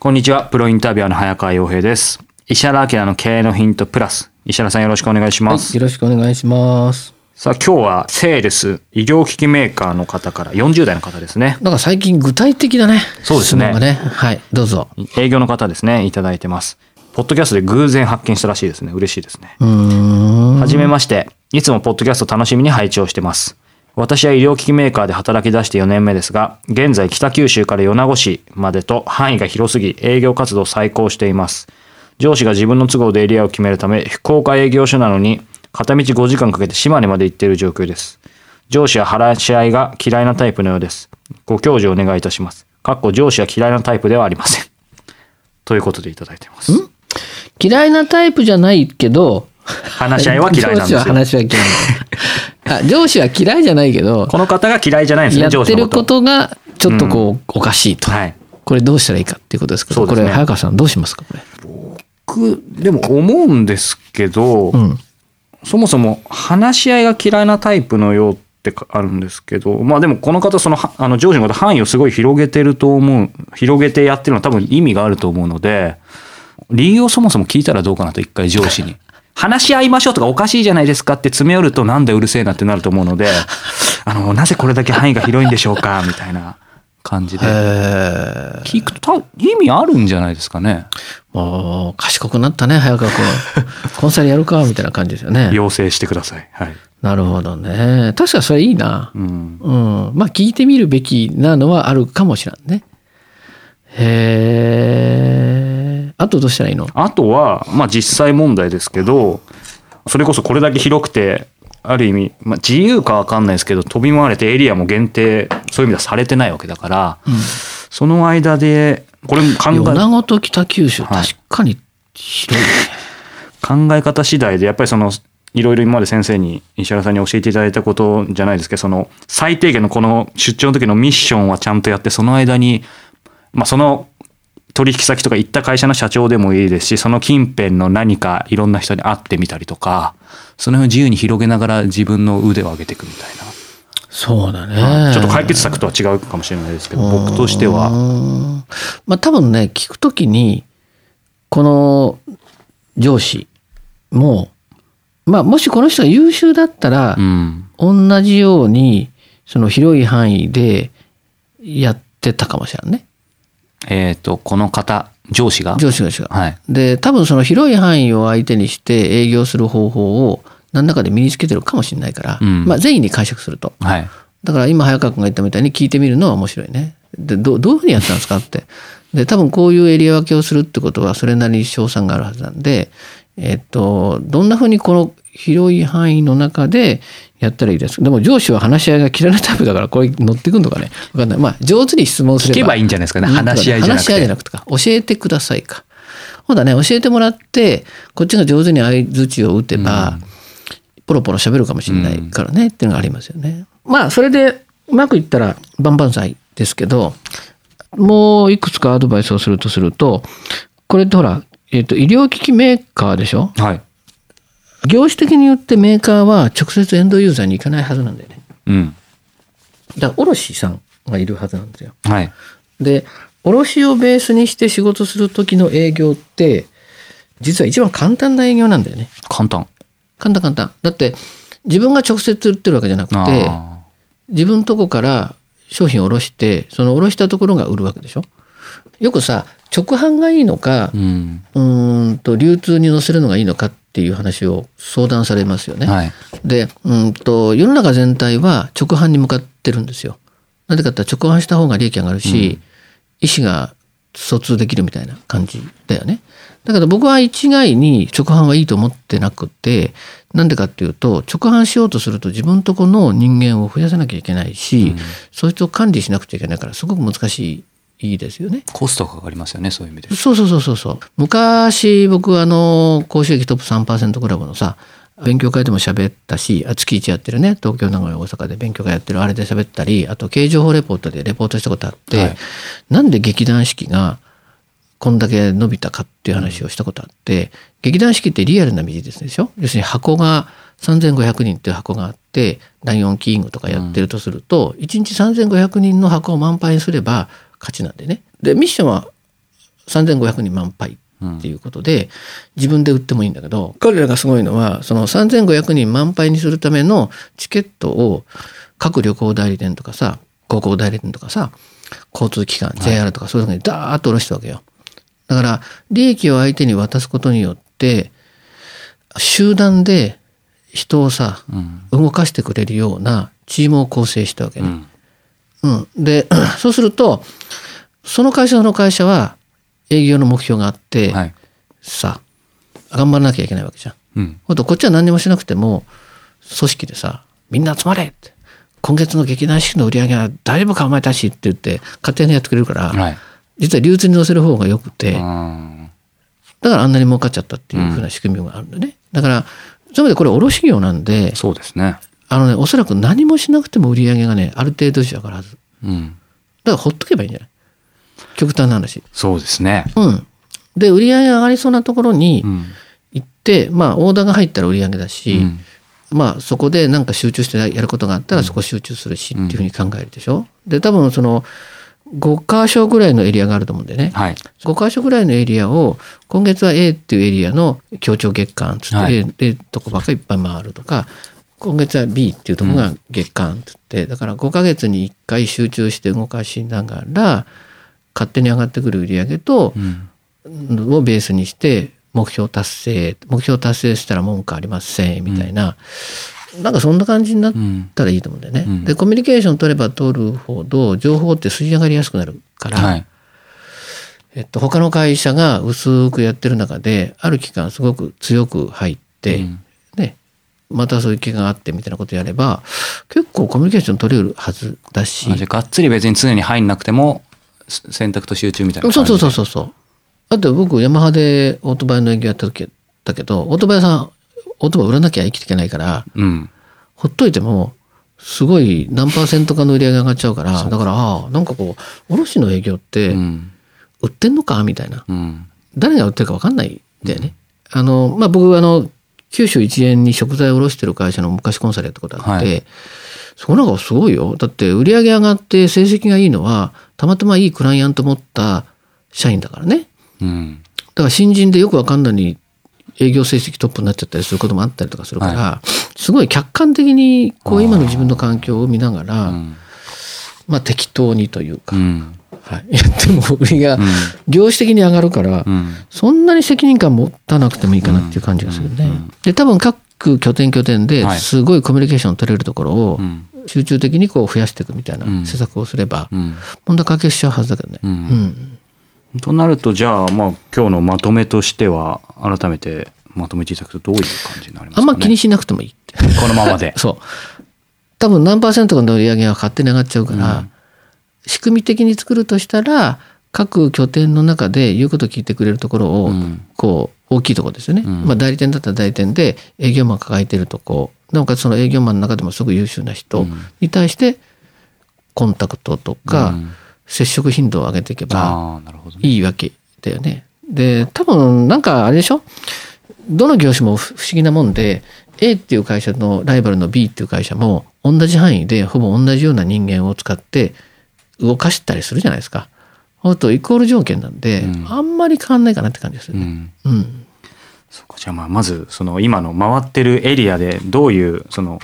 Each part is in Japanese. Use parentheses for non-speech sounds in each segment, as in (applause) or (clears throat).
こんにちは。プロインタビュアーの早川洋平です。石原明の経営のヒントプラス。石原さんよろしくお願いします。よろしくお願いします。さあ今日はセールス、医療機器メーカーの方から40代の方ですね。なんか最近具体的だね。そうですねね。はい、どうぞ。営業の方ですね。いただいてます。ポッドキャストで偶然発見したらしいですね。嬉しいですね。うーん。はじめまして。いつもポッドキャスト楽しみに拝聴してます。私は医療機器メーカーで働き出して4年目ですが、現在北九州から米子市までと範囲が広すぎ、営業活動を再興しています。上司が自分の都合でエリアを決めるため、福岡営業所なのに、片道5時間かけて島根まで行っている状況です。上司は話し合いが嫌いなタイプのようです。ご教授お願いいたします。かっこ上司は嫌いなタイプではありません。(laughs) ということでいただいてます。嫌いなタイプじゃないけど、話し合いは嫌いなんですよ。上司は話は嫌いなんだあ上司は嫌いじゃないけど、この方が嫌いじゃないんですね、やってること。がちょっとこう、おかしいと。はい。これどうしたらいいかっていうことですけど、ねこれ早川さんどうしますか？これ。僕、でも思うんですけど、うん。そもそも話し合いが嫌いなタイプのようってかあるんですけど、まあでもこの方、その、はあの、上司の方範囲をすごい広げてると思う、広げてやってるのは多分意味があると思うので、理由をそもそも聞いたらどうかなと、一回上司に。話し合いましょうとかおかしいじゃないですかって詰め寄るとなんでうるせえなってなると思うので、(laughs) あの、なぜこれだけ範囲が広いんでしょうかみたいな感じで。えー、聞くとた意味あるんじゃないですかね。もう賢くなったね、早川君。(laughs) コンサルやるかみたいな感じですよね。要請してください。はい。なるほどね。確かにそれいいな。うん。うん。まあ聞いてみるべきなのはあるかもしれんね。へえ。あとどうしたらいいの？あとは、まあ実際問題ですけど、それこそこれだけ広くて、ある意味、まあ、自由かわかんないですけど、飛び回れてエリアも限定、そういう意味ではされてないわけだから、その間で、これも考米え、子と北九州、はい。確かに広いね。考え方次第で、やっぱりその、いろいろ今まで先生に、石原さんに教えていただいたことじゃないですけど、その、最低限のこの出張の時のミッションはちゃんとやって、その間に、まあその、取引先とか行った会社の社長でもいいですし、その近辺の何かいろんな人に会ってみたりとか、その辺を自由に広げながら自分の腕を上げていくみたいそうだな。ね。ちょっと解決策とは違うかもしれないですけど、僕としてうは、んまあ多分ね、聞くときに、この上司も、まあもしこの人が優秀だったら、うん。同じように、その広い範囲でやってたかもしれんね。えっ、と、この方、上司が、上司が。はい。で、多分その広い範囲を相手にして営業する方法を何らかで身につけてるかもしれないから、うんまあ善意に解釈すると。はい。だから今早川君が言ったみたいに聞いてみるのは面白いね。で、どどういうふうにやってたんですかって。で、多分こういうエリア分けをするってことはそれなりに賞賛があるはずなんで、えっと、どんなふうにこの広い範囲の中でやったらいいですかでも上司は話し合いが嫌いなタイプだからこれ乗ってくんのかねわかんない。まあ上手に質問すれば。聞けばいいんじゃないですかねうん話し合いじゃなくて話し合いじゃなくてか。教えてくださいか。ほんだね、教えてもらって、こっちが上手に相槌を打てば、ポロポロ喋るかもしれないからね、っていうのがありますよね。まあ、それでうまくいったら万々歳ですけど、もういくつかアドバイスをするとすると、これってほら、えっ、と、医療機器メーカーでしょ？はい。業種的に言ってメーカーは直接エンドユーザーに行かないはずなんだよね。うん。だから、卸さんがいるはずなんですよ。はい。で、卸をベースにして仕事する時の営業って、実は一番簡単な営業なんだよね。簡単。簡単簡単。だって、自分が直接売ってるわけじゃなくて、あ自分のとこから商品を卸して、その卸したところが売るわけでしょよくさ直販がいいのかうんうーんと流通に載せるのがいいのかっていう話を相談されますよね。はいでうんと世の中全体は直販に向かってるんですよ。なぜかって直販した方が利益上がるし、意思が疎通できるみたいな感じだよね。だけど僕は一概に直販はいいと思ってなくてなんでかっていうと直販しようとすると自分とこの人間を増やさなきゃいけないし、そいつを管理しなくちゃいけないからすごく難しいですよね。コストがかかりますよねそういう意味で。そうそうそうそうそう。昔僕あの公衆益トップ3%クラブのさ勉強会でも喋ったしあ月1やってるね。東京名古屋大阪で勉強会やってるあれで喋ったりあと経営情報レポートでレポートしたことあって、はい。なんで劇団四季がこんだけ伸びたかっていう話をしたことあって、劇団四季ってリアルなビジネスでしょ？要するに箱が3500人っていう箱があってライオンキングとかやってるとすると、1日3500人の箱を満杯にすれば勝ちなんでねでミッションは3500人満杯っていうことで、自分で売ってもいいんだけど彼らがすごいのはその3500人満杯にするためのチケットを各旅行代理店とかさ航空代理店とかさ交通機関 JR とかそういうとこにダーッと下ろしたわけよ。だから利益を相手に渡すことによって集団で人をさうん動かしてくれるようなチームを構成したわけね。うんうん、で (clears throat) そうするとその会社その会社は営業の目標があって、はい。さ頑張らなきゃいけないわけじゃん。うん。ほんとこっちは何にもしなくても組織でさみんな集まれって今月の劇団四季の売り上げはだいぶかお前たちって言って勝手にやってくれるから、はい。実は流通に乗せる方がよくて、うんだからあんなに儲かっちゃったっていうふうな仕組みがあるんだね。だからそういう意味でこれ卸業なんでそうですねあのねおそらく何もしなくても売り上げがねある程度上がるはず。うんだからほっとけばいいんじゃない？極端な話。そうですねうん。で、売り上げ上がりそうなところにうん行って、まあ、オーダーが入ったら売り上げだし、うんまあ、そこでなんか集中してやることがあったらそこ集中するしっていうふうに考えるでしょ？で、多分その、5箇所ぐらいのエリアがあると思うんでね。はい5箇所ぐらいのエリアを、今月は A っていうエリアの協調月間つって、はい A, A とこばっかりいっぱい回るとか、今月は B っていうとこが月間つって、だから5ヶ月に1回集中して動かしながら、勝手に上がってくる売り上げと、うんをベースにして目標達成目標達成したら文句ありませんみたいな、なんかそんな感じになっうんたらいいと思うんだよね。うん。でコミュニケーション取れば取るほど情報って吸い上がりやすくなるから、はい。えっと、他の会社が薄くやってる中である期間すごく強く入って、うん。ねまたそういう気があってみたいなことやれば結構コミュニケーション取れるはずだし。あじゃあがっつり別に常に入んなくてもす選択と集中みたいなそうそうそうそうそう。だって僕ヤマハでオートバイの営業やった時だけどオートバイ屋さんオートバイ売らなきゃ生きていけないからうん。ほっといてもすごい何パーセントかの売り上げが上がっちゃうからだからああなんかこう卸の営業ってうん。売ってんのか？みたいな。うん。誰が売ってるか分かんないんだよね。あのまあ僕あの九州一円に食材を卸してる会社の昔コンサルやったことあって、はい。そこなんかすごいよ。だって売り上げ上がって成績がいいのはたまたまいいクライアント持った社員だからね。うん。だから新人でよくわかんないのに営業成績トップになっちゃったりすることもあったりとかするから、すごい客観的にこう今の自分の環境を見ながら、うんまあ適当にというか、うん。はい、やっても売りがうん。業種的に上がるから、うん。そんなに責任感持たなくてもいいかなっていう感じがするね。で多分各拠点拠点ではい。すごいコミュニケーション取れるところをうん。集中的にこう増やしていくみたいなうん。施策をすればうん。問題解決しちゃうはずだけどね。うん。うん。となるとじゃあまあ今日のまとめとしては改めてまとめていただくとどういう感じになりますか、ね、あんま気にしなくてもいいって。このままで。(laughs) そう。多分何パーセントかの売り上げが勝手に上がっちゃうから、うん。仕組み的に作るとしたら各拠点の中で言うこと聞いてくれるところを、うん。こう大きいところですよね、うん。まあ、代理店だったら代理店で営業マン抱えてるとこなおかつその営業マンの中でもすごい優秀な人に対してコンタクトとか、うん。接触頻度を上げていけばいいわけだよね。で多分なんかあれでしょ？どの業種も不思議なもんで A っていう会社のライバルの B っていう会社も同じ範囲でほぼ同じような人間を使って動かしたりするじゃないですか。ほんとイコール条件なんで、うんあんまり変わんないかなって感じでするね。うんうん。そうかじゃあまあまずその今の回ってるエリアでどういうその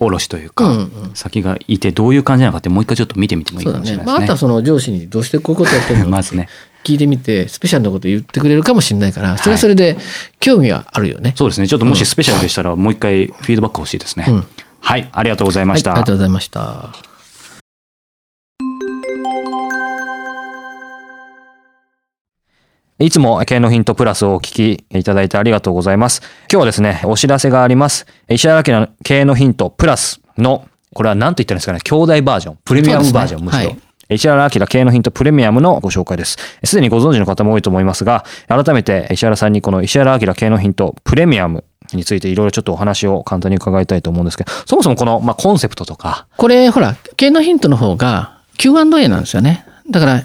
おろしというか、うんうん先がいてどういう感じなのかってもう一回ちょっと見てみてもいいかもしれないですね。あとはその上司にどうしてこういうことやってるの (laughs) ね聞いてみてスペシャルなこと言ってくれるかもしれないからそれはそれで興味はあるよね。そうですねちょっともしスペシャルでしたらもう一回フィードバック欲しいですね。うんはいありがとうございました。はい、ありがとうございました。いつも経営のヒントプラスをお聞きいただいてありがとうございます。今日はですね、お知らせがあります。石原明の経営のヒントプラスの、これは何と言ったらいいんですかね、兄弟バージョン、プレミアムバージョン、むしろ。はい石原明経営のヒントプレミアムのご紹介です。すでにご存知の方も多いと思いますが、改めて石原さんにこの石原明経営のヒントプレミアムについていろいろちょっとお話を簡単に伺いたいと思うんですけど、そもそもこの、まあ、コンセプトとか、これほら経営のヒントの方が Q&A なんですよね。だから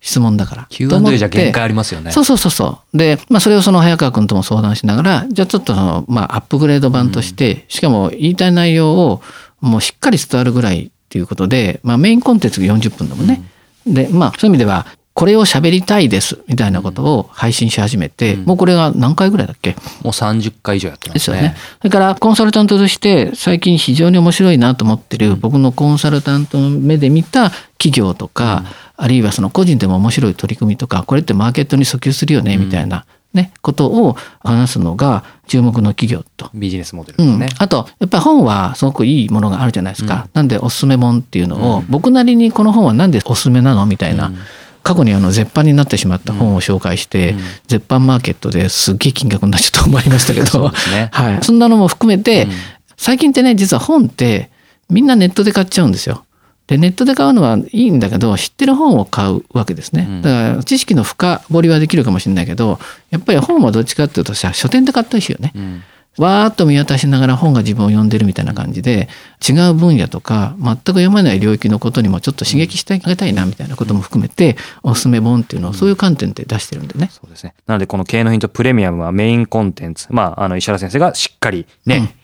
質問だから。Q&A てじゃ限界ありますよね。そうそうそうそう。で、まあそれをその早川君とも相談しながら、じゃあちょっとその、まあアップグレード版として、しかも言いたい内容をもうしっかり伝わるぐらいっていうことで、まあメインコンテンツが40分だもんね。で、まあそういう意味では、これを喋りたいですみたいなことを配信し始めて、もうこれが何回ぐらいだっけ？もう30回以上やってまね。ですすよね。それからコンサルタントとして最近非常に面白いなと思ってる僕のコンサルタントの目で見た企業とか、あるいはその個人でも面白い取り組みとかこれってマーケットに訴求するよねみたいな、ね、ことを話すのが注目の企業と。ビジネスモデルうんですね。、あとやっぱり本はすごくいいものがあるじゃないですか。なんでおすすめ本っていうのを、僕なりにこの本はなんでおすすめなのみたいな。過去にあの絶版になってしまった本を紹介して、絶版マーケットですっげえ金額になっちゃったと思いましたけど、ねはい、そんなのも含めて、最近ってね実は本ってみんなネットで買っちゃうんですよ。でネットで買うのはいいんだけど知ってる本を買うわけですね。だから知識の深掘りはできるかもしれないけどやっぱり本はどっちかっていうとさ書店で買ったりしよね。うんわーっと見渡しながら本が自分を読んでるみたいな感じで違う分野とか全く読まない領域のことにもちょっと刺激してあげたいなみたいなことも含めておすすめ本っていうのをそういう観点で出してるんでね。そうですね。なので、この経営のヒントプレミアムはメインコンテンツ。まあ、あの、石原先生がしっかりね、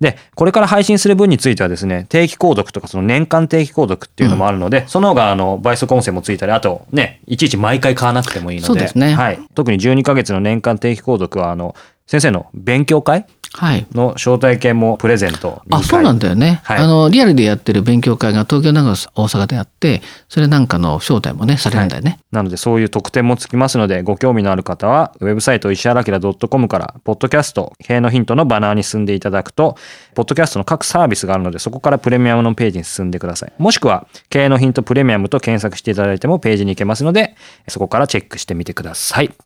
で、これから配信する分についてはですね、定期購読とかその年間定期購読っていうのもあるので、その方があの倍速音声もついたり、あとね、いちいち毎回買わなくてもいいので、そうですねはい。特に12ヶ月の年間定期購読は、あの、先生の勉強会はい。の招待券もプレゼント。あ、そうなんだよね。はいあの、リアルでやってる勉強会が東京、長野、大阪であって、それなんかの招待もね、されるんだよね。なのでそういう特典もつきますので、ご興味のある方は、ウェブサイト石原明 .com から、ポッドキャスト、経営のヒントのバナーに進んでいただくと、ポッドキャストの各サービスがあるので、そこからプレミアムのページに進んでください。もしくは、経営のヒントプレミアムと検索していただいてもページに行けますので、そこからチェックしてみてください。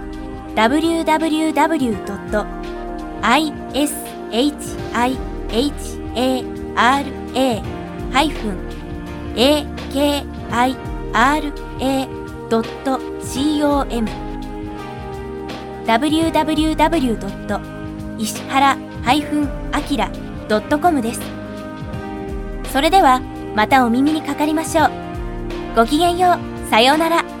www.ishihara-akira.com akira.com www. 石原 -akira.com です。それではまたお耳にかかりましょう。ごきげんよう。さようなら。